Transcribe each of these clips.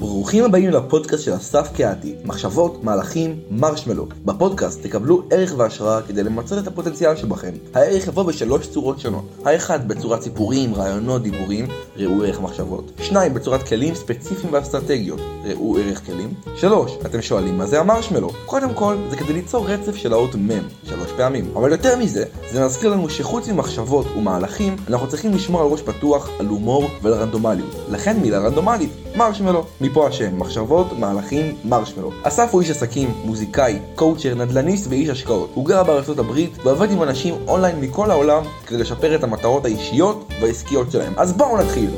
ברוכים הבאים לפודקאסט של אסף קהתי, מחשבות, מהלכים, מרשמלו. בפודקאסט תקבלו ערך והשראה כדי למצות את הפוטנציאל שבכם. הערך יבוא בשלוש צורות שונות. האחד בצורת סיפורים, רעיונות, דיבורים, ראו ערך מחשבות. שניים בצורת כלים ספציפיים ואסטרטגיות, ראו ערך כלים. שלוש, אתם שואלים מה זה המרשמלו? קודם כל, זה כדי ליצור רצף של האות מ' שלוש פעמים. אבל יותר מזה, זה מזכיר לנו שחוץ ממחשבות ומהלכים, אנחנו צריכים לשמור על ראש פתוח, על הומור ועל רנדומליות. לכן מילה רנדומלית, מרשמלו. מפה השם, מחשבות, מהלכים, מרשמלו. אסף הוא איש עסקים, מוזיקאי, coacher, נדל"ניסט ואיש השקעות. הוא גר בארצות הברית ועובד עם אנשים אונליין מכל העולם כדי לשפר את המטרות האישיות והעסקיות שלהם. אז בואו נתחיל.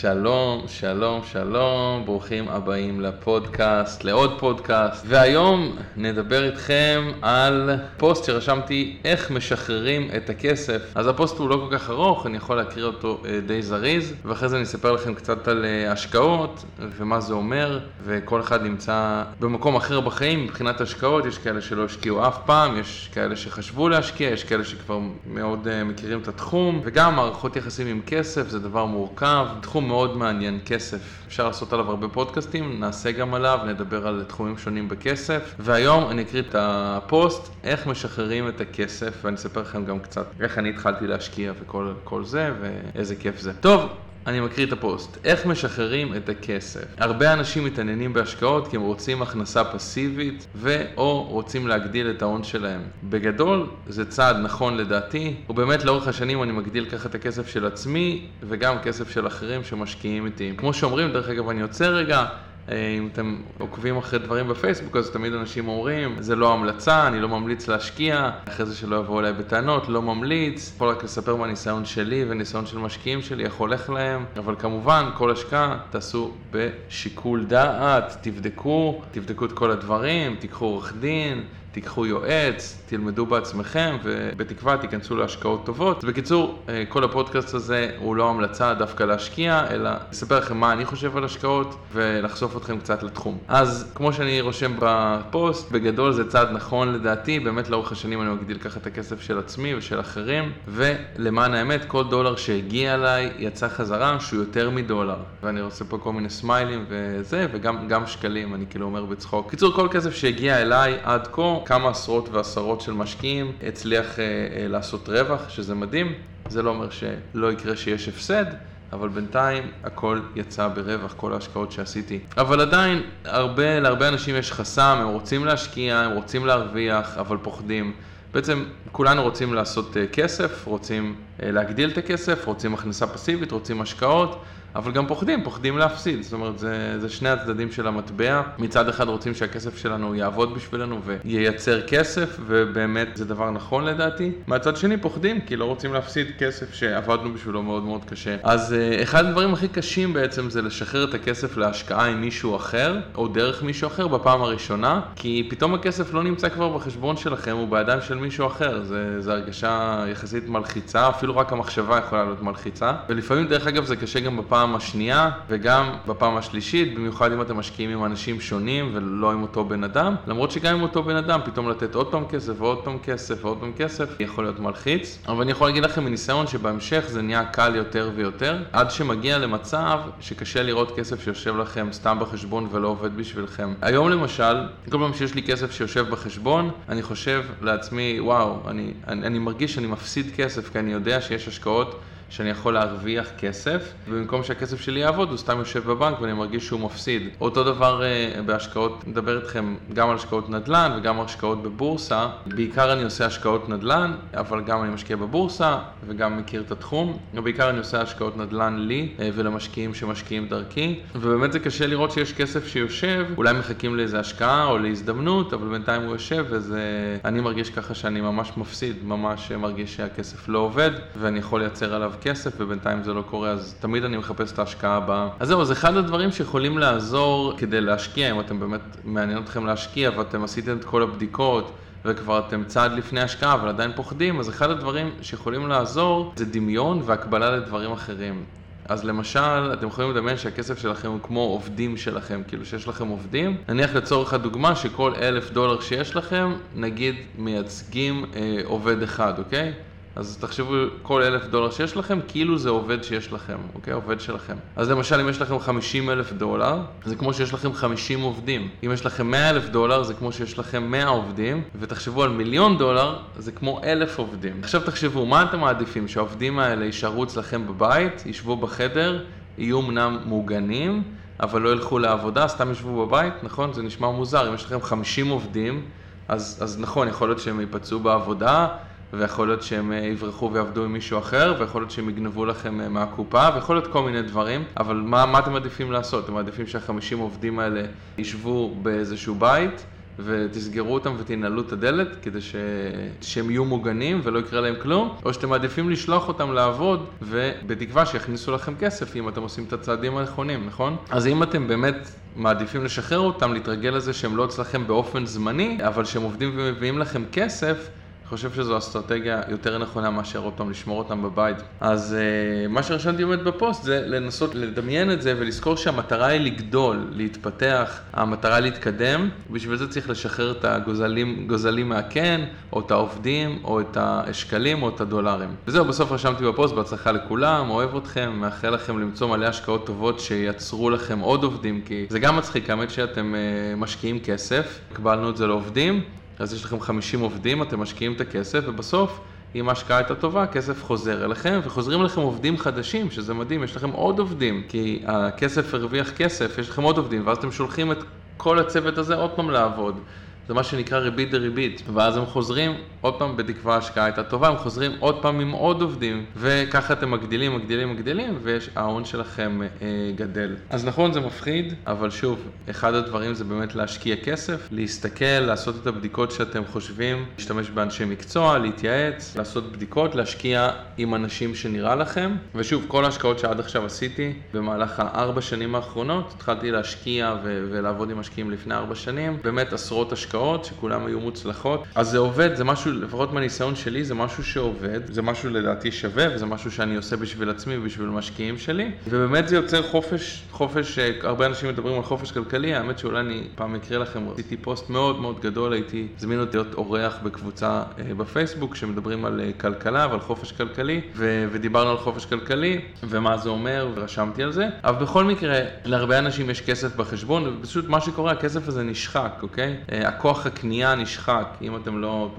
שלום, שלום, שלום, ברוכים הבאים לפודקאסט, לעוד פודקאסט, והיום נדבר איתכם על פוסט שרשמתי איך משחררים את הכסף. אז הפוסט הוא לא כל כך ארוך, אני יכול להקריא אותו אה, די זריז, ואחרי זה אני אספר לכם קצת על אה, השקעות ומה זה אומר, וכל אחד נמצא במקום אחר בחיים מבחינת השקעות, יש כאלה שלא השקיעו אף פעם, יש כאלה שחשבו להשקיע, יש כאלה שכבר מאוד אה, מכירים את התחום, וגם מערכות יחסים עם כסף זה דבר מורכב, תחום מאוד מעניין, כסף. אפשר לעשות עליו הרבה פודקאסטים, נעשה גם עליו, נדבר על תחומים שונים בכסף. והיום אני אקריא את הפוסט, איך משחררים את הכסף, ואני אספר לכם גם קצת איך אני התחלתי להשקיע וכל זה, ואיזה כיף זה. טוב, אני מקריא את הפוסט. איך משחררים את הכסף? הרבה אנשים מתעניינים בהשקעות כי הם רוצים הכנסה פסיבית ו/או רוצים להגדיל את ההון שלהם. בגדול, זה צעד נכון לדעתי, ובאמת לאורך השנים אני מגדיל ככה את הכסף של עצמי וגם כסף של אחרים שמשקיעים איתי. כמו שאומרים, דרך אגב, אני יוצא רגע, אם אתם עוקבים אחרי דברים בפייסבוק, אז תמיד אנשים אומרים, זה לא המלצה, אני לא ממליץ להשקיע, אחרי זה שלא יבואו אליי בטענות, לא ממליץ, יכול רק לספר מהניסיון שלי וניסיון של משקיעים שלי, איך הולך להם, אבל כמובן, כל השקעה תעשו בשיקול דעת, תבדקו, תבדקו את כל הדברים, תיקחו עורך דין. תיקחו יועץ, תלמדו בעצמכם ובתקווה תיכנסו להשקעות טובות. בקיצור, אה, כל הפודקאסט הזה הוא לא המלצה דווקא להשקיע, אלא לספר לכם מה אני חושב על השקעות ולחשוף אתכם קצת לתחום. אז כמו שאני רושם בפוסט, בגדול זה צעד נכון לדעתי, באמת לאורך השנים אני מגדיל ככה את הכסף של עצמי ושל אחרים, ולמען האמת, כל דולר שהגיע אליי יצא חזרה שהוא יותר מדולר. ואני עושה פה כל מיני סמיילים וזה, וגם שקלים, אני כאילו אומר בצחוק. קיצור, כל כסף שהגיע אליי עד כה, כמה עשרות ועשרות של משקיעים הצליח אה, אה, לעשות רווח, שזה מדהים. זה לא אומר שלא יקרה שיש הפסד, אבל בינתיים הכל יצא ברווח, כל ההשקעות שעשיתי. אבל עדיין, הרבה, להרבה אנשים יש חסם, הם רוצים להשקיע, הם רוצים להרוויח, אבל פוחדים. בעצם כולנו רוצים לעשות אה, כסף, רוצים להגדיל את הכסף, רוצים הכנסה פסיבית, רוצים השקעות. אבל גם פוחדים, פוחדים להפסיד, זאת אומרת, זה, זה שני הצדדים של המטבע. מצד אחד רוצים שהכסף שלנו יעבוד בשבילנו וייצר כסף, ובאמת זה דבר נכון לדעתי. מהצד שני פוחדים, כי לא רוצים להפסיד כסף שעבדנו בשבילו מאוד מאוד קשה. אז אה, אחד הדברים הכי קשים בעצם זה לשחרר את הכסף להשקעה עם מישהו אחר, או דרך מישהו אחר בפעם הראשונה, כי פתאום הכסף לא נמצא כבר בחשבון שלכם, הוא בידיים של מישהו אחר. זה, זה הרגשה יחסית מלחיצה, אפילו רק המחשבה יכולה להיות מלחיצה. ולפעמים, דרך אגב, זה קשה גם בפעם בפעם השנייה וגם בפעם השלישית, במיוחד אם אתם משקיעים עם אנשים שונים ולא עם אותו בן אדם, למרות שגם עם אותו בן אדם, פתאום לתת עוד פעם כסף ועוד פעם כסף ועוד פעם כסף, יכול להיות מלחיץ. אבל אני יכול להגיד לכם מניסיון שבהמשך זה נהיה קל יותר ויותר, עד שמגיע למצב שקשה לראות כסף שיושב לכם סתם בחשבון ולא עובד בשבילכם. היום למשל, כל פעם שיש לי כסף שיושב בחשבון, אני חושב לעצמי, וואו, אני, אני, אני מרגיש שאני מפסיד כסף, כי אני יודע שיש השקעות שאני יכול להרוויח כסף, ובמקום שהכסף שלי יעבוד, הוא סתם יושב בבנק ואני מרגיש שהוא מפסיד. אותו דבר uh, בהשקעות, נדבר איתכם גם על השקעות נדל"ן וגם על השקעות בבורסה. בעיקר אני עושה השקעות נדל"ן, אבל גם אני משקיע בבורסה וגם מכיר את התחום. ובעיקר אני עושה השקעות נדל"ן לי uh, ולמשקיעים שמשקיעים דרכי. ובאמת זה קשה לראות שיש כסף שיושב, אולי מחכים לאיזה השקעה או להזדמנות, אבל בינתיים הוא יושב וזה... אני מרגיש ככה שאני ממש מפסיד, ממש מרגיש שהכסף לא עובד, ואני יכול לייצר עליו כסף ובינתיים זה לא קורה, אז תמיד אני מחפש את ההשקעה הבאה. אז זהו, אז אחד הדברים שיכולים לעזור כדי להשקיע, אם אתם באמת מעניין אתכם להשקיע ואתם עשיתם את כל הבדיקות. וכבר אתם צעד לפני השקעה אבל עדיין פוחדים, אז אחד הדברים שיכולים לעזור זה דמיון והקבלה לדברים אחרים. אז למשל, אתם יכולים לדמיין שהכסף שלכם הוא כמו עובדים שלכם, כאילו שיש לכם עובדים. נניח לצורך הדוגמה שכל אלף דולר שיש לכם, נגיד מייצגים אה, עובד אחד, אוקיי? אז תחשבו כל אלף דולר שיש לכם, כאילו זה עובד שיש לכם, אוקיי? עובד שלכם. אז למשל, אם יש לכם 50 אלף דולר, זה כמו שיש לכם 50 עובדים. אם יש לכם 100 אלף דולר, זה כמו שיש לכם 100 עובדים, ותחשבו על מיליון דולר, זה כמו אלף עובדים. עכשיו תחשבו, מה אתם מעדיפים? שהעובדים האלה יישארו אצלכם בבית, יישבו בחדר, יהיו אמנם מוגנים, אבל לא ילכו לעבודה, סתם ישבו בבית, נכון? זה נשמע מוזר. אם יש לכם 50 עובדים, אז, אז נכון, יכול להיות שהם ייפצעו בעבודה, ויכול להיות שהם אה, יברחו ויעבדו עם מישהו אחר, ויכול להיות שהם יגנבו לכם אה, מהקופה, ויכול להיות כל מיני דברים, אבל מה, מה אתם מעדיפים לעשות? אתם מעדיפים שהחמישים עובדים האלה ישבו באיזשהו בית, ותסגרו אותם ותנעלו את הדלת כדי ש... שהם יהיו מוגנים ולא יקרה להם כלום, או שאתם מעדיפים לשלוח אותם לעבוד ובתקווה שיכניסו לכם כסף אם אתם עושים את הצעדים הנכונים, נכון? אז אם אתם באמת מעדיפים לשחרר אותם, להתרגל לזה שהם לא אצלכם באופן זמני, אבל שהם עובדים ומביאים לכם כסף, חושב שזו אסטרטגיה יותר נכונה מאשר אותם, לשמור אותם בבית. אז uh, מה שרשמתי באמת בפוסט זה לנסות לדמיין את זה ולזכור שהמטרה היא לגדול, להתפתח, המטרה להתקדם, ובשביל זה צריך לשחרר את הגוזלים מהקן, או את העובדים, או את השקלים, או את הדולרים. וזהו, בסוף רשמתי בפוסט, בהצלחה לכולם, אוהב אתכם, מאחל לכם למצוא מלא השקעות טובות שייצרו לכם עוד עובדים, כי זה גם מצחיק, האמת שאתם uh, משקיעים כסף, הקבלנו את זה לעובדים. אז יש לכם 50 עובדים, אתם משקיעים את הכסף, ובסוף, אם ההשקעה הייתה טובה, הכסף חוזר אליכם, וחוזרים אליכם עובדים חדשים, שזה מדהים, יש לכם עוד עובדים, כי הכסף הרוויח כסף, יש לכם עוד עובדים, ואז אתם שולחים את כל הצוות הזה עוד פעם לעבוד. זה מה שנקרא ריבית דריבית, ואז הם חוזרים, עוד פעם בתקווה ההשקעה הייתה טובה, הם חוזרים עוד פעם עם עוד עובדים, וככה אתם מגדילים, מגדילים, מגדילים, וההון שלכם אה, גדל. אז נכון, זה מפחיד, אבל שוב, אחד הדברים זה באמת להשקיע כסף, להסתכל, לעשות את הבדיקות שאתם חושבים, להשתמש באנשי מקצוע, להתייעץ, לעשות בדיקות, להשקיע עם אנשים שנראה לכם, ושוב, כל ההשקעות שעד עכשיו עשיתי, במהלך הארבע שנים האחרונות, התחלתי להשקיע ולעבוד עם משקיעים לפני ארבע שנים, באמת עשרות השקעות. השקעות, שכולם היו מוצלחות. אז זה עובד, זה משהו, לפחות מהניסיון שלי, זה משהו שעובד, זה משהו לדעתי שווה, וזה משהו שאני עושה בשביל עצמי ובשביל משקיעים שלי. ובאמת זה יוצר חופש, חופש, אה, הרבה אנשים מדברים על חופש כלכלי, האמת שאולי אני פעם אקריא לכם, עשיתי פוסט מאוד מאוד גדול, הייתי, הזמין אותי להיות אורח בקבוצה אה, בפייסבוק, שמדברים על אה, כלכלה ועל חופש כלכלי, ו- ודיברנו על חופש כלכלי, ומה זה אומר, ורשמתי על זה. אבל בכל מקרה, להרבה אנשים יש כסף בחשבון, ופשוט מה שקורה, הכסף הזה נשחק, אוקיי? כוח הקנייה נשחק, אם אתם לא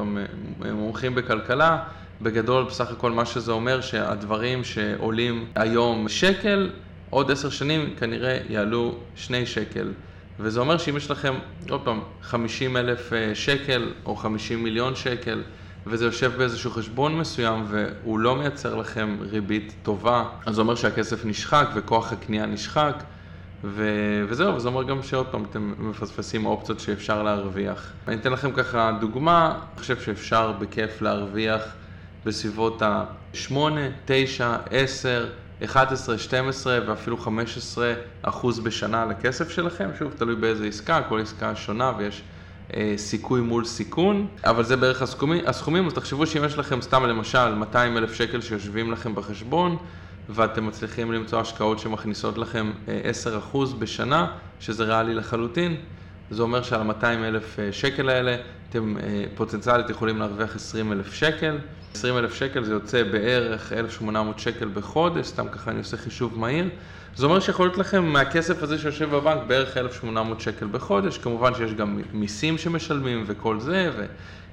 מומחים בכלכלה, בגדול בסך הכל מה שזה אומר שהדברים שעולים היום שקל, עוד עשר שנים כנראה יעלו שני שקל. וזה אומר שאם יש לכם, עוד פעם, 50 אלף אה, שקל או 50 מיליון שקל, וזה יושב באיזשהו חשבון מסוים והוא לא מייצר לכם ריבית טובה, אז זה אומר שהכסף נשחק וכוח הקנייה נשחק. ו... וזהו, וזה אומר גם שעוד פעם אתם מפספסים אופציות שאפשר להרוויח. אני אתן לכם ככה דוגמה, אני חושב שאפשר בכיף להרוויח בסביבות ה-8, 9, 10, 11, 12 ואפילו 15 אחוז בשנה על הכסף שלכם, שוב, תלוי באיזה עסקה, כל עסקה שונה ויש אה, סיכוי מול סיכון, אבל זה בערך הסכומים, הסכומים, אז תחשבו שאם יש לכם סתם למשל 200 אלף שקל שיושבים לכם בחשבון, ואתם מצליחים למצוא השקעות שמכניסות לכם 10% אה, בשנה, שזה ריאלי לחלוטין, זה אומר שעל 200 אלף אה, שקל האלה אתם אה, פוטנציאלית יכולים להרוויח 20 אלף שקל. 20 אלף שקל זה יוצא בערך 1,800 שקל בחודש, סתם ככה אני עושה חישוב מהיר. זה אומר שיכול להיות לכם מהכסף הזה שיושב בבנק בערך 1,800 שקל בחודש, כמובן שיש גם מיסים שמשלמים וכל זה,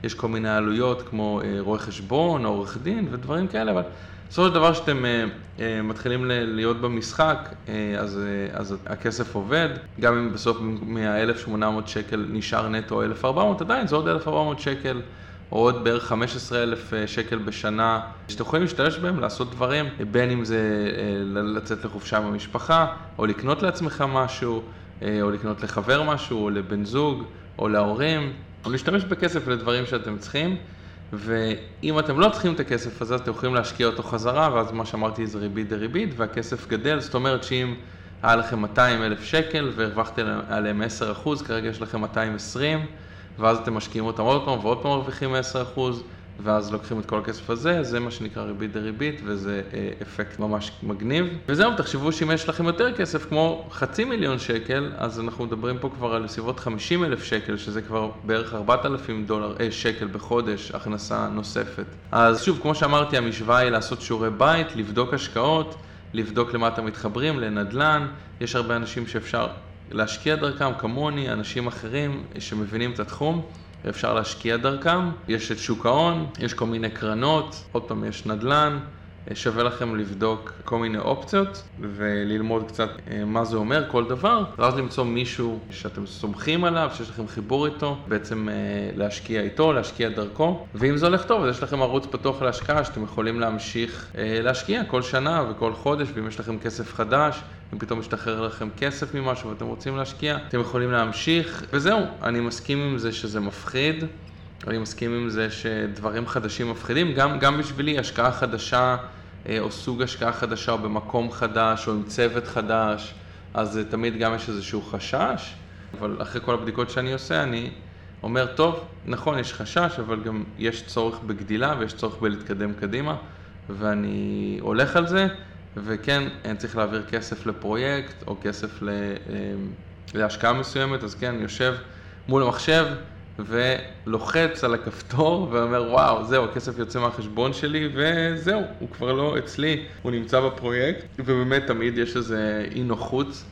ויש כל מיני עלויות כמו רואה חשבון עורך דין ודברים כאלה, אבל בסופו של דבר שאתם uh, uh, מתחילים להיות במשחק, uh, אז, uh, אז הכסף עובד, גם אם בסוף מה-1800 שקל נשאר נטו 1400, עדיין זה עוד 1400 שקל. או עוד בערך 15,000 שקל בשנה, שאתם יכולים להשתמש בהם, לעשות דברים, בין אם זה לצאת לחופשה עם המשפחה, או לקנות לעצמך משהו, או לקנות לחבר משהו, או לבן זוג, או להורים, או להשתמש בכסף לדברים שאתם צריכים. ואם אתם לא צריכים את הכסף הזה, אז אתם יכולים להשקיע אותו חזרה, ואז מה שאמרתי זה ריבית דריבית, והכסף גדל, זאת אומרת שאם היה לכם 200 אלף שקל והרווחתם עליהם 10 אחוז, כרגע יש לכם 220, ואז אתם משקיעים אותם עוד פעם ועוד פעם מרוויחים 10 אחוז, ואז לוקחים את כל הכסף הזה, זה מה שנקרא ריבית דריבית, וזה אה, אפקט ממש מגניב. וזהו, תחשבו שאם יש לכם יותר כסף, כמו חצי מיליון שקל, אז אנחנו מדברים פה כבר על סביבות 50 אלף שקל, שזה כבר בערך 4,000 דולר, אה, שקל בחודש, הכנסה נוספת. אז שוב, כמו שאמרתי, המשוואה היא לעשות שיעורי בית, לבדוק השקעות, לבדוק למה אתם מתחברים, לנדל"ן, יש הרבה אנשים שאפשר להשקיע דרכם, כמוני, אנשים אחרים שמבינים את התחום. ואפשר להשקיע דרכם. יש את שוק ההון, יש כל מיני קרנות, עוד פעם יש נדל"ן, שווה לכם לבדוק כל מיני אופציות וללמוד קצת אה, מה זה אומר כל דבר, ואז למצוא מישהו שאתם סומכים עליו, שיש לכם חיבור איתו, בעצם אה, להשקיע איתו, להשקיע דרכו, ואם זה הולך טוב, אז יש לכם ערוץ פתוח להשקעה שאתם יכולים להמשיך אה, להשקיע כל שנה וכל חודש, ואם יש לכם כסף חדש, אם פתאום משתחרר לכם כסף ממשהו ואתם רוצים להשקיע, אתם יכולים להמשיך, וזהו, אני מסכים עם זה שזה מפחיד. אני מסכים עם זה שדברים חדשים מפחידים, גם, גם בשבילי השקעה חדשה אה, או סוג השקעה חדשה או במקום חדש או עם צוות חדש, אז תמיד גם יש איזשהו חשש, אבל אחרי כל הבדיקות שאני עושה אני אומר, טוב, נכון, יש חשש, אבל גם יש צורך בגדילה ויש צורך בלהתקדם קדימה, ואני הולך על זה, וכן, אני צריך להעביר כסף לפרויקט או כסף אה, להשקעה מסוימת, אז כן, יושב מול המחשב, ולוחץ על הכפתור ואומר, וואו, זהו, הכסף יוצא מהחשבון שלי, וזהו, הוא כבר לא אצלי, הוא נמצא בפרויקט, ובאמת תמיד יש איזה אי נוחות,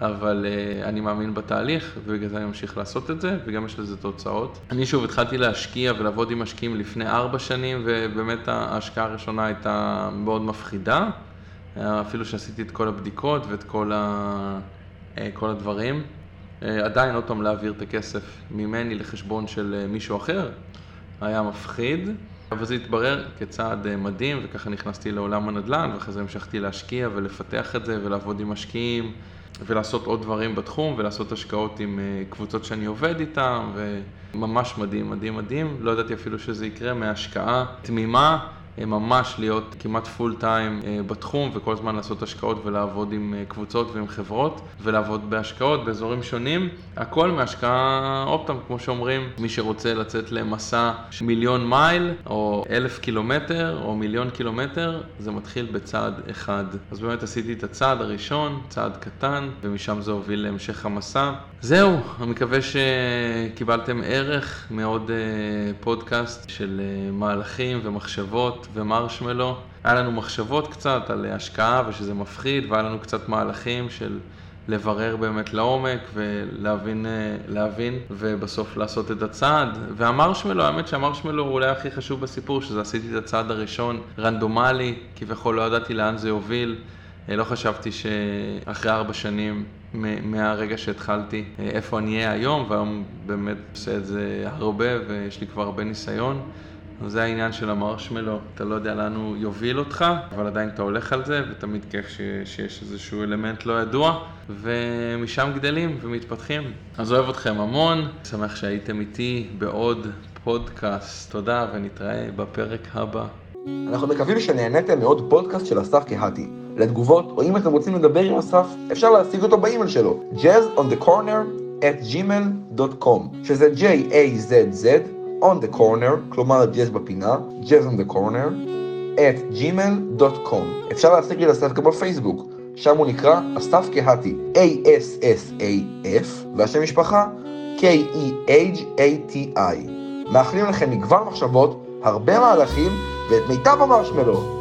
אבל uh, אני מאמין בתהליך, ובגלל זה אני ממשיך לעשות את זה, וגם יש לזה תוצאות. אני שוב התחלתי להשקיע ולעבוד עם משקיעים לפני ארבע שנים, ובאמת ההשקעה הראשונה הייתה מאוד מפחידה, אפילו שעשיתי את כל הבדיקות ואת כל, ה... אה, כל הדברים. אה, עדיין עוד פעם להעביר את הכסף ממני לחשבון של אה, מישהו אחר, היה מפחיד, אבל זה התברר כצעד אה, מדהים, וככה נכנסתי לעולם הנדל"ן, ואחרי זה המשכתי להשקיע ולפתח את זה ולעבוד עם משקיעים. ולעשות עוד דברים בתחום ולעשות השקעות עם קבוצות שאני עובד איתן וממש מדהים, מדהים, מדהים. לא ידעתי אפילו שזה יקרה מהשקעה תמימה ממש להיות כמעט פול טיים אה, בתחום וכל הזמן לעשות השקעות ולעבוד עם אה, קבוצות ועם חברות ולעבוד בהשקעות באזורים שונים. הכל מהשקעה, עוד פעם, כמו שאומרים, מי שרוצה לצאת למסע מיליון מייל או אלף קילומטר או מיליון קילומטר, זה מתחיל בצעד אחד. אז באמת עשיתי את הצעד הראשון, צעד קטן, ומשם זה הוביל להמשך המסע. זהו, אני מקווה שקיבלתם ערך מעוד אה, פודקאסט של מהלכים ומחשבות ומרשמלו. היה לנו מחשבות קצת על השקעה ושזה מפחיד, והיה לנו קצת מהלכים של לברר באמת לעומק ולהבין, להבין, ובסוף לעשות את הצעד. והמרשמלו, האמת שהמרשמלו הוא אולי הכי חשוב בסיפור, שזה עשיתי את הצעד הראשון רנדומלי, כביכול לא ידעתי לאן זה יוביל. לא חשבתי שאחרי ארבע שנים מהרגע שהתחלתי, איפה אני אהיה היום, והיום באמת עושה את זה הרבה ויש לי כבר הרבה ניסיון. זה העניין של המרשמלו, אתה לא יודע לאן הוא יוביל אותך, אבל עדיין אתה הולך על זה, ותמיד כיף ש... שיש איזשהו אלמנט לא ידוע, ומשם גדלים ומתפתחים. אז אוהב אתכם המון, שמח שהייתם איתי בעוד פודקאסט. תודה, ונתראה בפרק הבא. אנחנו מקווים שנהניתם מעוד פודקאסט של אסף קהתי. לתגובות, או אם אתם רוצים לדבר עם אסף, אפשר להשיג אותו באימייל שלו, jazz on the corner at gmail.com, שזה J-A-Z-Z on the corner, כלומר ג'אז בפינה, jazz on the corner, at gmail.com. אפשר להשיג לי לסף גם בפייסבוק, שם הוא נקרא אסף קהתי, A-S-S-A-F, והשם משפחה K-E-H-A-T-I. מאחלים לכם מגוון מחשבות, הרבה מהלכים ואת מיטב המרשמלו.